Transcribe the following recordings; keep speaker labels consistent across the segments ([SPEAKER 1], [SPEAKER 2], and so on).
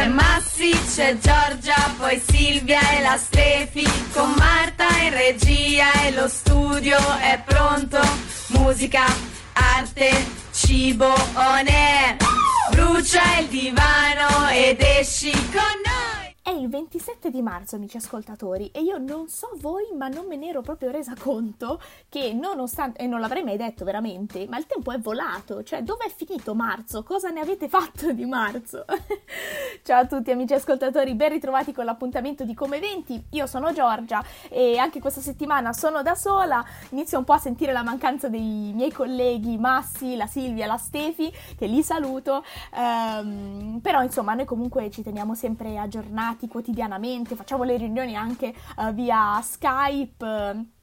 [SPEAKER 1] C'è Massi, c'è Giorgia, poi Silvia e la Stefi, con Marta in regia e lo studio è pronto. Musica, arte, cibo, on air. Brucia il divano ed esci con noi.
[SPEAKER 2] È il 27 di marzo, amici ascoltatori, e io non so voi, ma non me ne ero proprio resa conto che nonostante, e non l'avrei mai detto veramente, ma il tempo è volato, cioè dove è finito marzo? Cosa ne avete fatto di marzo? Ciao a tutti amici ascoltatori, ben ritrovati con l'appuntamento di Come 20, io sono Giorgia e anche questa settimana sono da sola, inizio un po' a sentire la mancanza dei miei colleghi Massi, la Silvia, la Stefi, che li saluto, ehm, però insomma noi comunque ci teniamo sempre aggiornati aggiornati quotidianamente, facciamo le riunioni anche uh, via Skype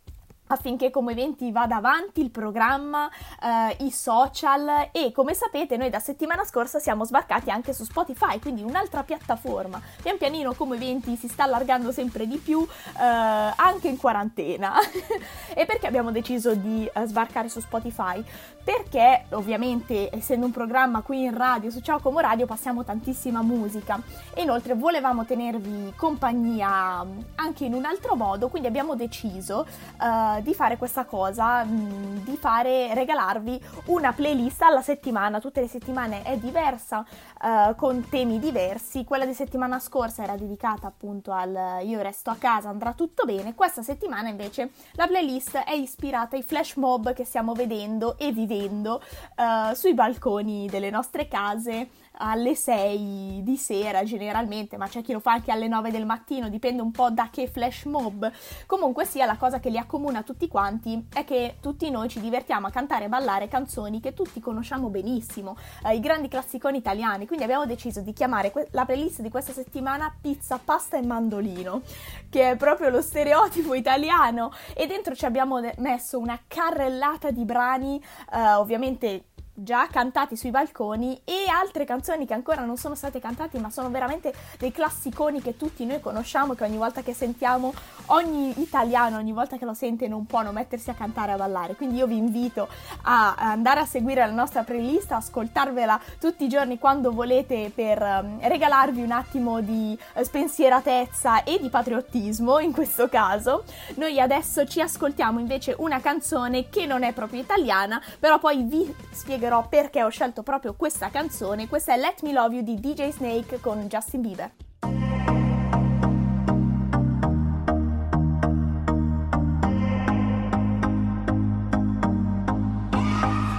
[SPEAKER 2] affinché come eventi vada avanti il programma, eh, i social e come sapete noi da settimana scorsa siamo sbarcati anche su Spotify, quindi un'altra piattaforma. Pian pianino come eventi si sta allargando sempre di più eh, anche in quarantena. e perché abbiamo deciso di eh, sbarcare su Spotify? Perché ovviamente essendo un programma qui in radio su Ciao Como Radio passiamo tantissima musica. E inoltre volevamo tenervi compagnia anche in un altro modo, quindi abbiamo deciso uh, di fare questa cosa, mh, di fare, regalarvi una playlist alla settimana, tutte le settimane è diversa, uh, con temi diversi, quella di settimana scorsa era dedicata appunto al io resto a casa, andrà tutto bene, questa settimana invece la playlist è ispirata ai flash mob che stiamo vedendo e vivendo uh, sui balconi delle nostre case alle 6 di sera generalmente, ma c'è chi lo fa anche alle 9 del mattino, dipende un po' da che flash mob. Comunque sia, la cosa che li accomuna tutti quanti è che tutti noi ci divertiamo a cantare e ballare canzoni che tutti conosciamo benissimo, eh, i grandi classiconi italiani, quindi abbiamo deciso di chiamare que- la playlist di questa settimana Pizza, Pasta e Mandolino, che è proprio lo stereotipo italiano e dentro ci abbiamo messo una carrellata di brani, eh, ovviamente già cantati sui balconi e altre canzoni che ancora non sono state cantate ma sono veramente dei classiconi che tutti noi conosciamo che ogni volta che sentiamo ogni italiano ogni volta che lo sente non può non mettersi a cantare a ballare. Quindi io vi invito a andare a seguire la nostra playlist ascoltarvela tutti i giorni quando volete per um, regalarvi un attimo di uh, spensieratezza e di patriottismo in questo caso. Noi adesso ci ascoltiamo invece una canzone che non è proprio italiana però poi vi spiegherò spiegherò perché ho scelto proprio questa canzone. Questa è Let Me Love You di DJ Snake con Justin Bieber.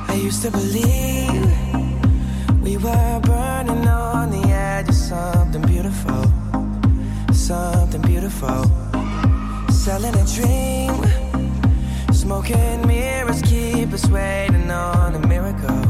[SPEAKER 2] I used to believe we were burning on the edge of something beautiful, something beautiful. Selling a dream, smoking mirrors keep us waiting on a miracle.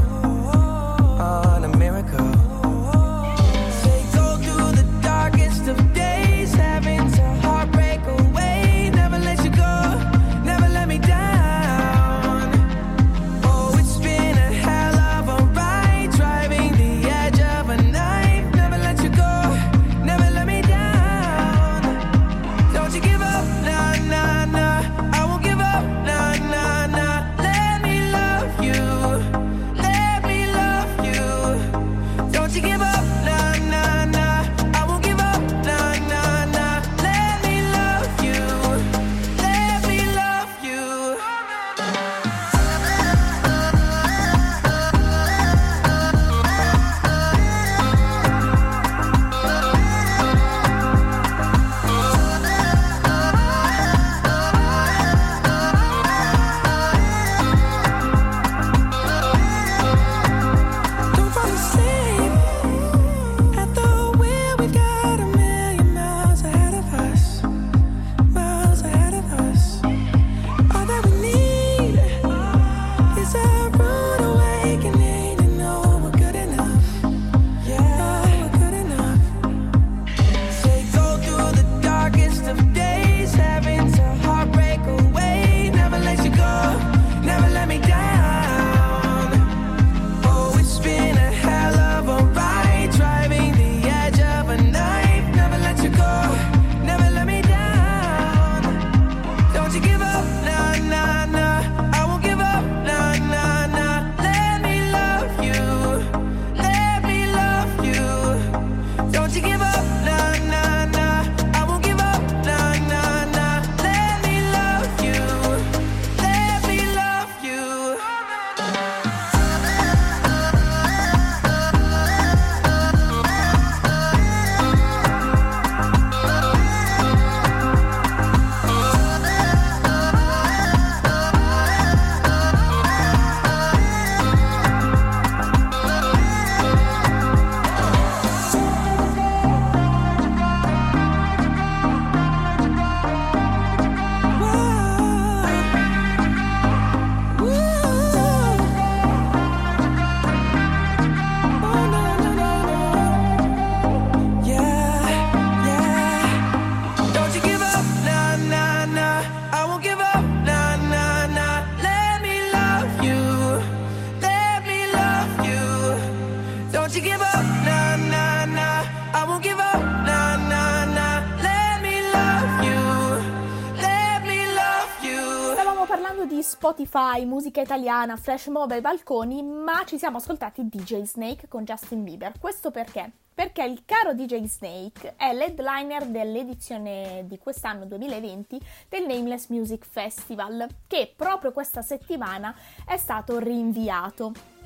[SPEAKER 2] di Spotify, musica italiana, flash mob ai balconi, ma ci siamo ascoltati DJ Snake con Justin Bieber. Questo perché? Perché il caro DJ Snake è l'headliner dell'edizione di quest'anno 2020 del Nameless Music Festival, che proprio questa settimana è stato rinviato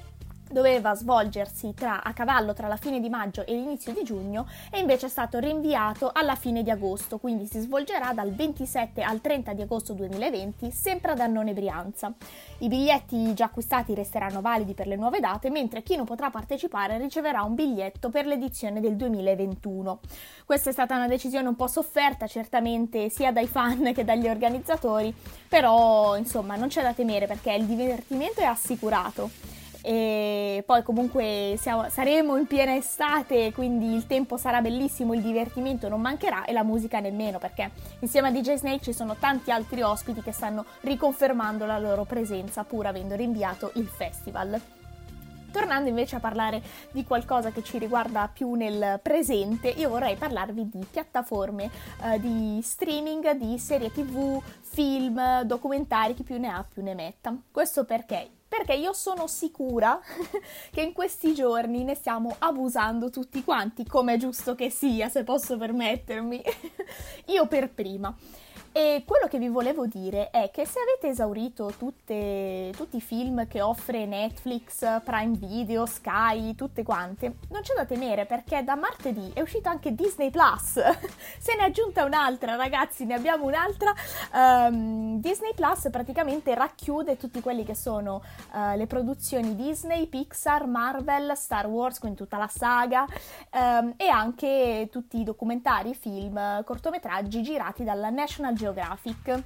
[SPEAKER 2] doveva svolgersi tra, a cavallo tra la fine di maggio e l'inizio di giugno e invece è stato rinviato alla fine di agosto, quindi si svolgerà dal 27 al 30 di agosto 2020 sempre ad Annone Brianza. I biglietti già acquistati resteranno validi per le nuove date, mentre chi non potrà partecipare riceverà un biglietto per l'edizione del 2021. Questa è stata una decisione un po' sofferta certamente sia dai fan che dagli organizzatori, però insomma non c'è da temere perché il divertimento è assicurato e poi comunque siamo, saremo in piena estate, quindi il tempo sarà bellissimo, il divertimento non mancherà e la musica nemmeno, perché insieme a DJ Snake ci sono tanti altri ospiti che stanno riconfermando la loro presenza pur avendo rinviato il festival. Tornando invece a parlare di qualcosa che ci riguarda più nel presente, io vorrei parlarvi di piattaforme eh, di streaming, di serie tv, film, documentari, chi più ne ha più ne metta. Questo perché perché io sono sicura che in questi giorni ne stiamo abusando tutti quanti, come è giusto che sia, se posso permettermi. io per prima. E quello che vi volevo dire è che se avete esaurito tutte, tutti i film che offre Netflix, Prime Video, Sky, tutte quante, non c'è da temere perché da martedì è uscito anche Disney Plus. se ne è aggiunta un'altra, ragazzi, ne abbiamo un'altra. Um, Disney Plus praticamente racchiude tutti quelli che sono uh, le produzioni Disney, Pixar, Marvel, Star Wars, quindi tutta la saga, um, e anche tutti i documentari, film, cortometraggi girati dalla National Geographic.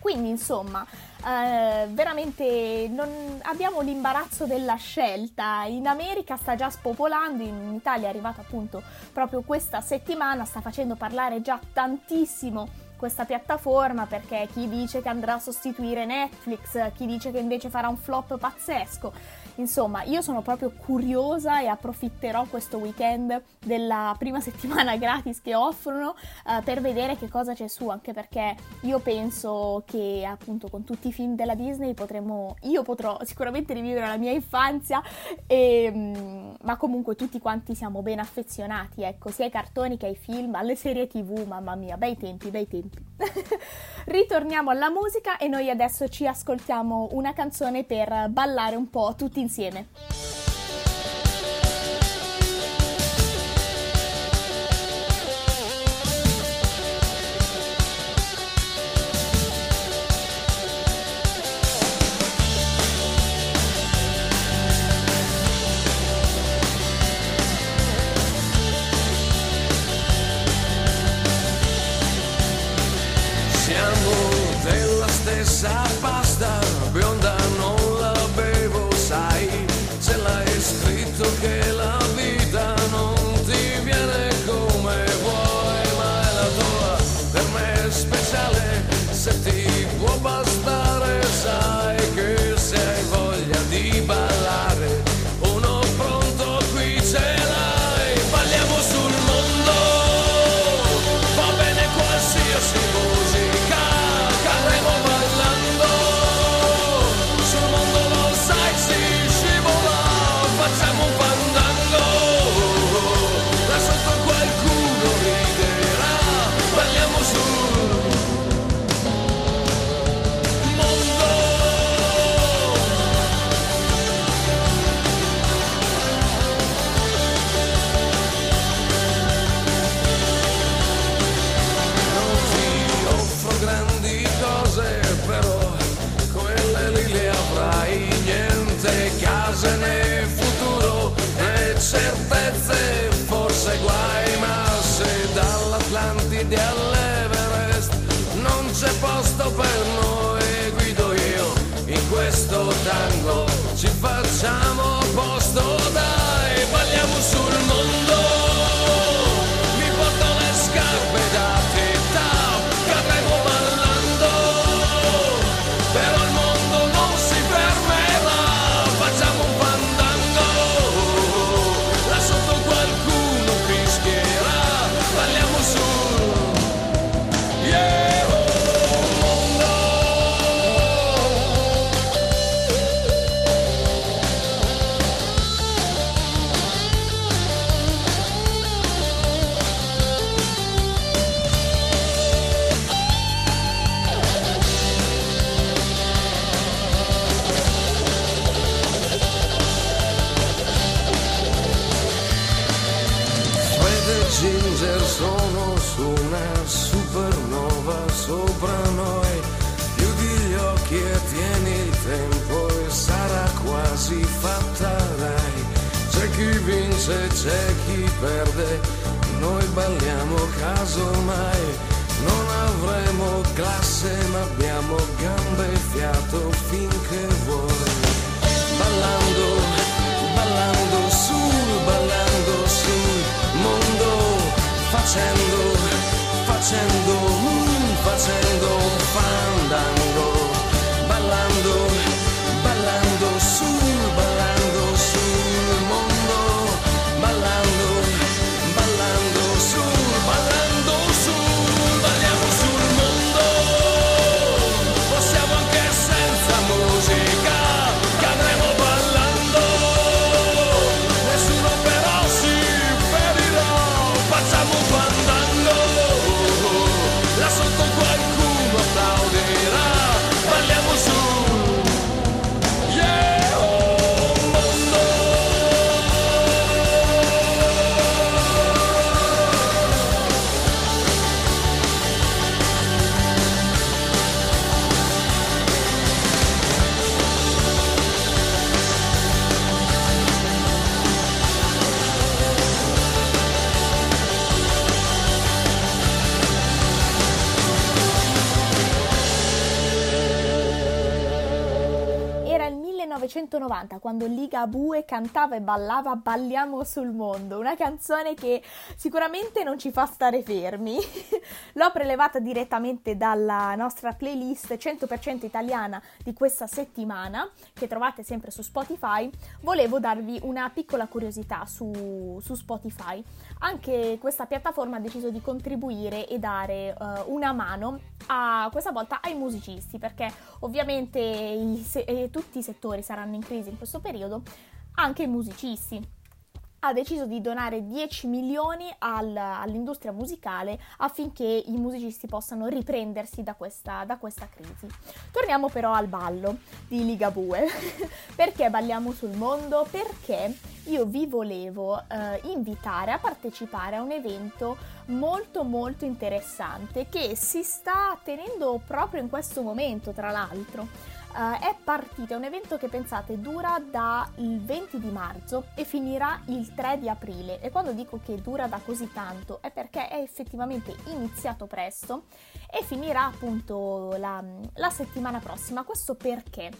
[SPEAKER 2] Quindi insomma, eh, veramente non abbiamo l'imbarazzo della scelta. In America sta già spopolando, in Italia è arrivata appunto proprio questa settimana, sta facendo parlare già tantissimo questa piattaforma perché chi dice che andrà a sostituire Netflix, chi dice che invece farà un flop pazzesco. Insomma, io sono proprio curiosa e approfitterò questo weekend della prima settimana gratis che offrono uh, per vedere che cosa c'è su, anche perché io penso che appunto con tutti i film della Disney potremo, io potrò sicuramente rivivere la mia infanzia, e, um, ma comunque tutti quanti siamo ben affezionati, ecco, sia ai cartoni che ai film, alle serie tv, mamma mia, bei tempi, bei tempi. Ritorniamo alla musica e noi adesso ci ascoltiamo una canzone per ballare un po' tutti insieme.
[SPEAKER 3] salad. Sopra noi. Chiudi gli occhi e tieni il tempo e sarà quasi fatta dai. C'è chi vince, c'è chi perde, noi balliamo casomai. Non avremo classe ma abbiamo gambe e fiato finché vuoi. Ballando, ballando
[SPEAKER 2] 1990 quando Liga Bue cantava e ballava Balliamo sul mondo, una canzone che sicuramente non ci fa stare fermi. L'ho prelevata direttamente dalla nostra playlist 100% italiana di questa settimana, che trovate sempre su Spotify. Volevo darvi una piccola curiosità su, su Spotify. Anche questa piattaforma ha deciso di contribuire e dare eh, una mano a, questa volta ai musicisti, perché ovviamente i se- eh, tutti i settori saranno in crisi in questo periodo, anche i musicisti. Ha deciso di donare 10 milioni al- all'industria musicale affinché i musicisti possano riprendersi da questa, da questa crisi. Torniamo però al ballo di Ligabue. Perché balliamo sul mondo? Perché io vi volevo eh, invitare a partecipare a un evento molto molto interessante che si sta tenendo proprio in questo momento, tra l'altro. Eh, è partito, è un evento che pensate dura dal 20 di marzo e finirà il 3 di aprile. E quando dico che dura da così tanto è perché è effettivamente iniziato presto e finirà appunto la, la settimana prossima. Questo perché?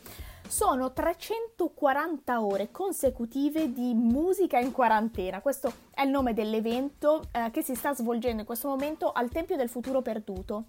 [SPEAKER 2] Sono 340 ore consecutive di musica in quarantena. Questo è il nome dell'evento eh, che si sta svolgendo in questo momento al Tempio del Futuro Perduto.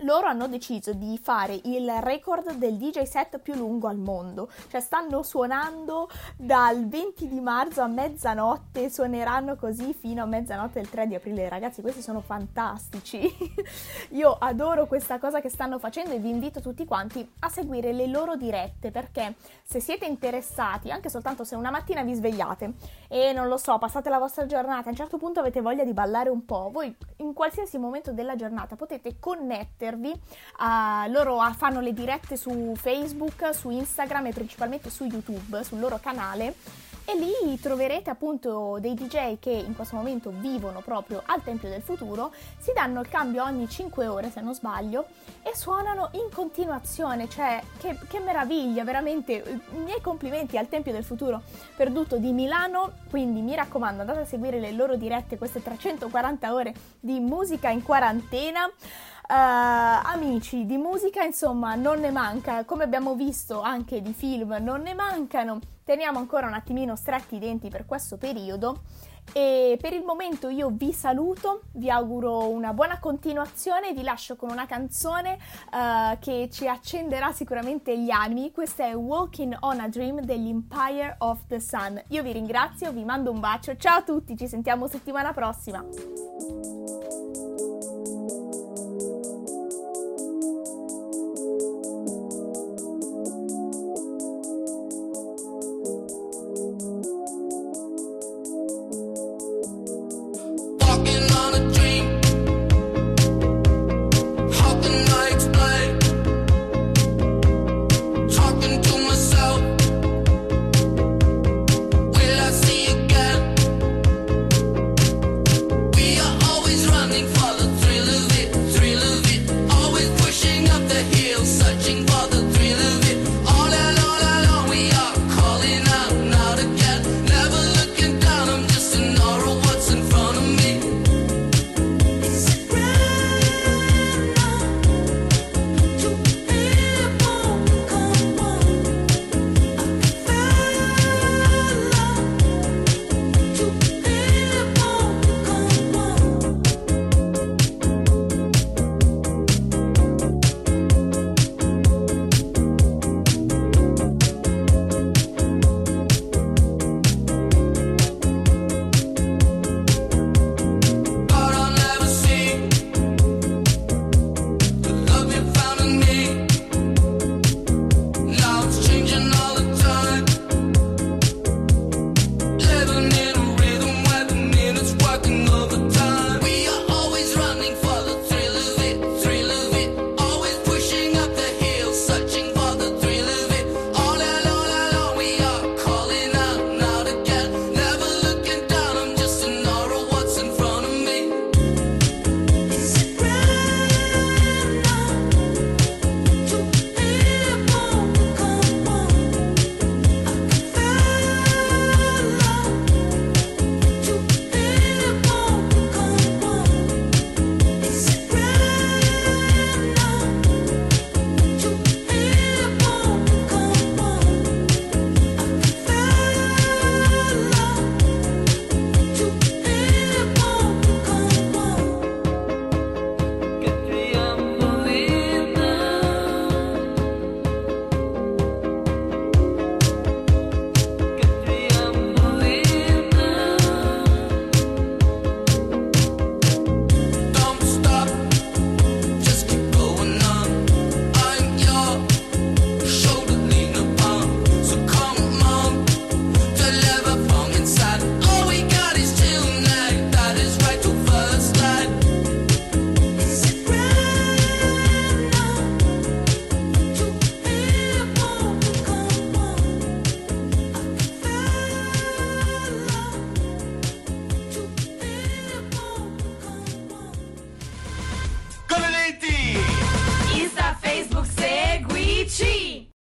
[SPEAKER 2] Loro hanno deciso di fare il record del DJ set più lungo al mondo, cioè stanno suonando dal 20 di marzo a mezzanotte, suoneranno così fino a mezzanotte del 3 di aprile. Ragazzi, questi sono fantastici. Io adoro questa cosa che stanno facendo e vi invito tutti quanti a seguire le loro dirette perché se siete interessati, anche soltanto se una mattina vi svegliate e non lo so, passate la vostra giornata, a un certo punto avete voglia di ballare un po', voi in qualsiasi momento della giornata potete connettervi. Uh, loro ah, fanno le dirette su Facebook, su Instagram e principalmente su YouTube, sul loro canale. E lì troverete appunto dei DJ che in questo momento vivono proprio al Tempio del Futuro, si danno il cambio ogni 5 ore se non sbaglio e suonano in continuazione, cioè che, che meraviglia, veramente, i miei complimenti al Tempio del Futuro perduto di Milano, quindi mi raccomando andate a seguire le loro dirette, queste 340 ore di musica in quarantena. Uh, amici di musica insomma non ne manca. Come abbiamo visto anche di film non ne mancano. Teniamo ancora un attimino stretti i denti per questo periodo. E per il momento io vi saluto, vi auguro una buona continuazione, vi lascio con una canzone uh, che ci accenderà sicuramente gli animi, questa è Walking on a Dream dell'Empire of the Sun. Io vi ringrazio, vi mando un bacio, ciao a tutti, ci sentiamo settimana prossima.